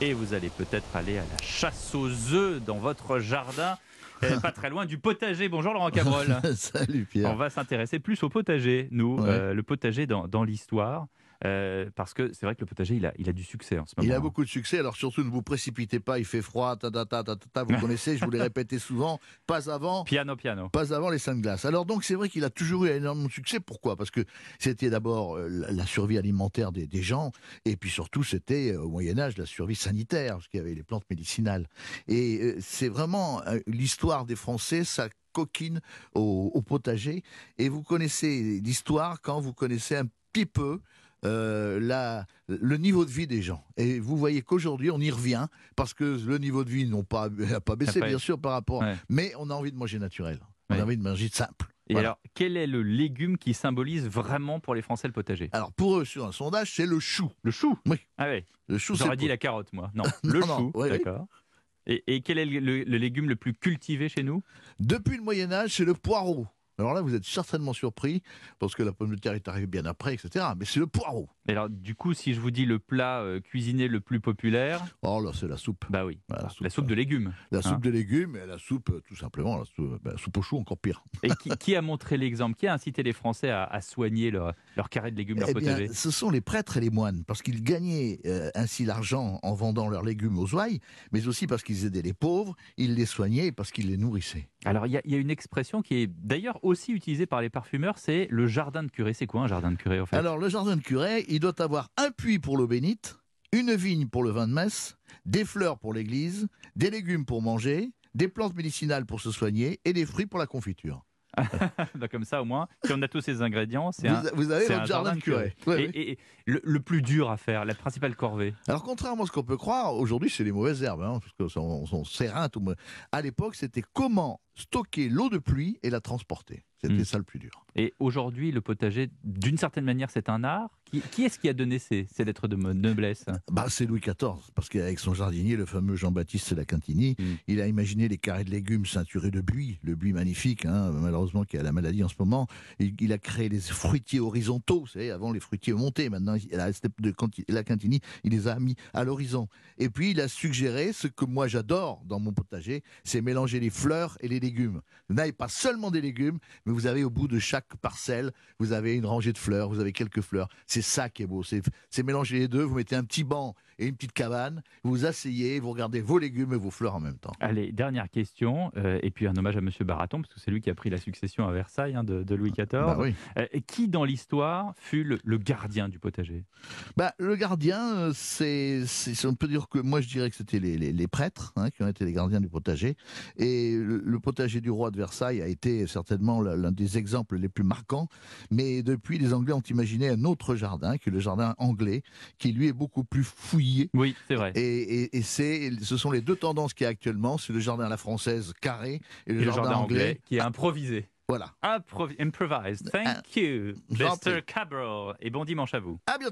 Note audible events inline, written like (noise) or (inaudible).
et vous allez peut-être aller à la chasse aux œufs dans votre jardin. pas très loin du potager. Bonjour Laurent Cabrol. (laughs) Salut Pierre. On va s'intéresser plus au potager, nous, Ouais. euh, le potager dans, dans l'histoire, euh, parce que c'est vrai que le potager, il a, il a du succès en ce moment. Il a beaucoup de succès, alors surtout ne vous précipitez pas, il fait froid, ta ta ta ta ta, ta, vous (laughs) connaissez, je vous l'ai répété souvent, pas avant, Piano, piano. pas avant les seins de glace. Alors donc c'est vrai qu'il a toujours eu énormément de succès, pourquoi? Parce que c'était d'abord euh, la survie alimentaire des, des gens, et puis surtout c'était euh, au Moyen-Âge la survie sanitaire, parce qu'il y avait les plantes médicinales. Et c'est vraiment l'histoire des Français, ça coquine au, au potager, et vous connaissez l'histoire quand vous connaissez un petit peu euh, la, le niveau de vie des gens. Et vous voyez qu'aujourd'hui, on y revient parce que le niveau de vie n'a pas, (laughs) pas baissé, bien sûr, par rapport. Ouais. Mais on a envie de manger naturel. On a envie de manger simple. Et Voilà. alors, quel est le légume qui symbolise vraiment pour les Français le potager? Alors pour eux, sur un sondage, c'est le chou. Le chou? Oui. Ah oui, Le chou, j'aurais dit la carotte, moi. Non, (laughs) Non, le non, chou, oui, oui. d'accord. Et, et quel est le, légume le plus cultivé chez nous? Depuis le Moyen Âge, c'est le poireau. Alors là, vous êtes certainement surpris parce que la pomme de terre est arrivée bien après, etc. Mais c'est le poireau. Et alors, du coup, si je vous dis le plat euh, cuisiné le plus populaire, Oh là, c'est la soupe. bah oui, la soupe de légumes. La soupe Hein. de légumes et la soupe, euh, tout simplement, la soupe, ben, soupe au chou, encore pire. Et qui, qui a montré l'exemple? Qui a incité les Français à, à soigner leur, leur carré de légumes, leur Eh bien, potager ce sont les prêtres et les moines, parce qu'ils gagnaient euh, ainsi l'argent en vendant leurs légumes aux ouailles, mais aussi parce qu'ils aidaient les pauvres, ils les soignaient et parce qu'ils les nourrissaient. Alors, il y, a- il y a une expression qui est d'ailleurs aussi utilisée par les parfumeurs, c'est le jardin de curé. C'est quoi un jardin de curé, en fait? Alors, le jardin de Curé, il doit avoir un puits pour l'eau bénite, une vigne pour le vin de messe, des fleurs pour l'église, des légumes pour manger, des plantes médicinales pour se soigner et des fruits pour la confiture. (laughs) Bah, Comme ça, au moins, si on a tous ces ingrédients, c'est Vous, un, vous avez votre un jardin de Curé. Ouais, et, ouais. et- et le, le plus dur à faire, la principale corvée Alors, contrairement à ce qu'on peut croire, aujourd'hui, c'est les mauvaises herbes, hein, parce que son, son serin, tout. À l'époque, c'était comment stocker l'eau de pluie et la transporter. C'était Hmm. ça le plus dur. Et aujourd'hui, le potager, d'une certaine manière, c'est un art. Qui, qui est-ce qui a donné ces, ces lettres de noblesse? Bah, c'est Louis XIV, parce qu'avec son jardinier, le fameux Jean-Baptiste Lacantini, Mm. il a imaginé les carrés de légumes ceinturés de buis, le buis magnifique, hein, malheureusement qui a la maladie en ce moment. Il, il a créé les fruitiers horizontaux, vous savez, avant les fruitiers montés, maintenant il a, de Canti- Lacantini, il les a mis à l'horizon. Et puis il a suggéré ce que moi j'adore dans mon potager, c'est mélanger les fleurs et les légumes. Vous n'avez pas seulement des légumes, mais vous avez au bout de chaque parcelle, vous avez une rangée de fleurs, vous avez quelques fleurs. C'est ça qui est beau, c'est mélanger les deux, vous mettez un petit banc et une petite cabane, vous vous asseyez, vous regardez vos légumes et vos fleurs en même temps. Allez, dernière question, euh, et puis un hommage à Monsieur Baraton, parce que c'est lui qui a pris la succession à Versailles hein, de, de Louis XIV. Bah oui. Euh, qui, dans l'histoire, fut le, le gardien du potager? Bah, le gardien, euh, c'est, on peut dire que moi je dirais que c'était les, les- les prêtres hein, qui ont été les gardiens du potager. Et le, le potager du roi de Versailles a été certainement l'un l'un des exemples les plus marquants. Mais depuis, les Anglais ont imaginé un autre jardin, qui est le jardin anglais, qui lui est beaucoup plus fouillé. Oui, c'est vrai. Et, et- et c'est, ce sont les deux tendances qu'il y a actuellement, c'est le jardin à la française carré et le, Et le jardin, anglais. qui est improvisé. Voilà. Improv- improvised. Thank Ah, you, Mr. Cabral. Et bon dimanche à vous. À bientôt.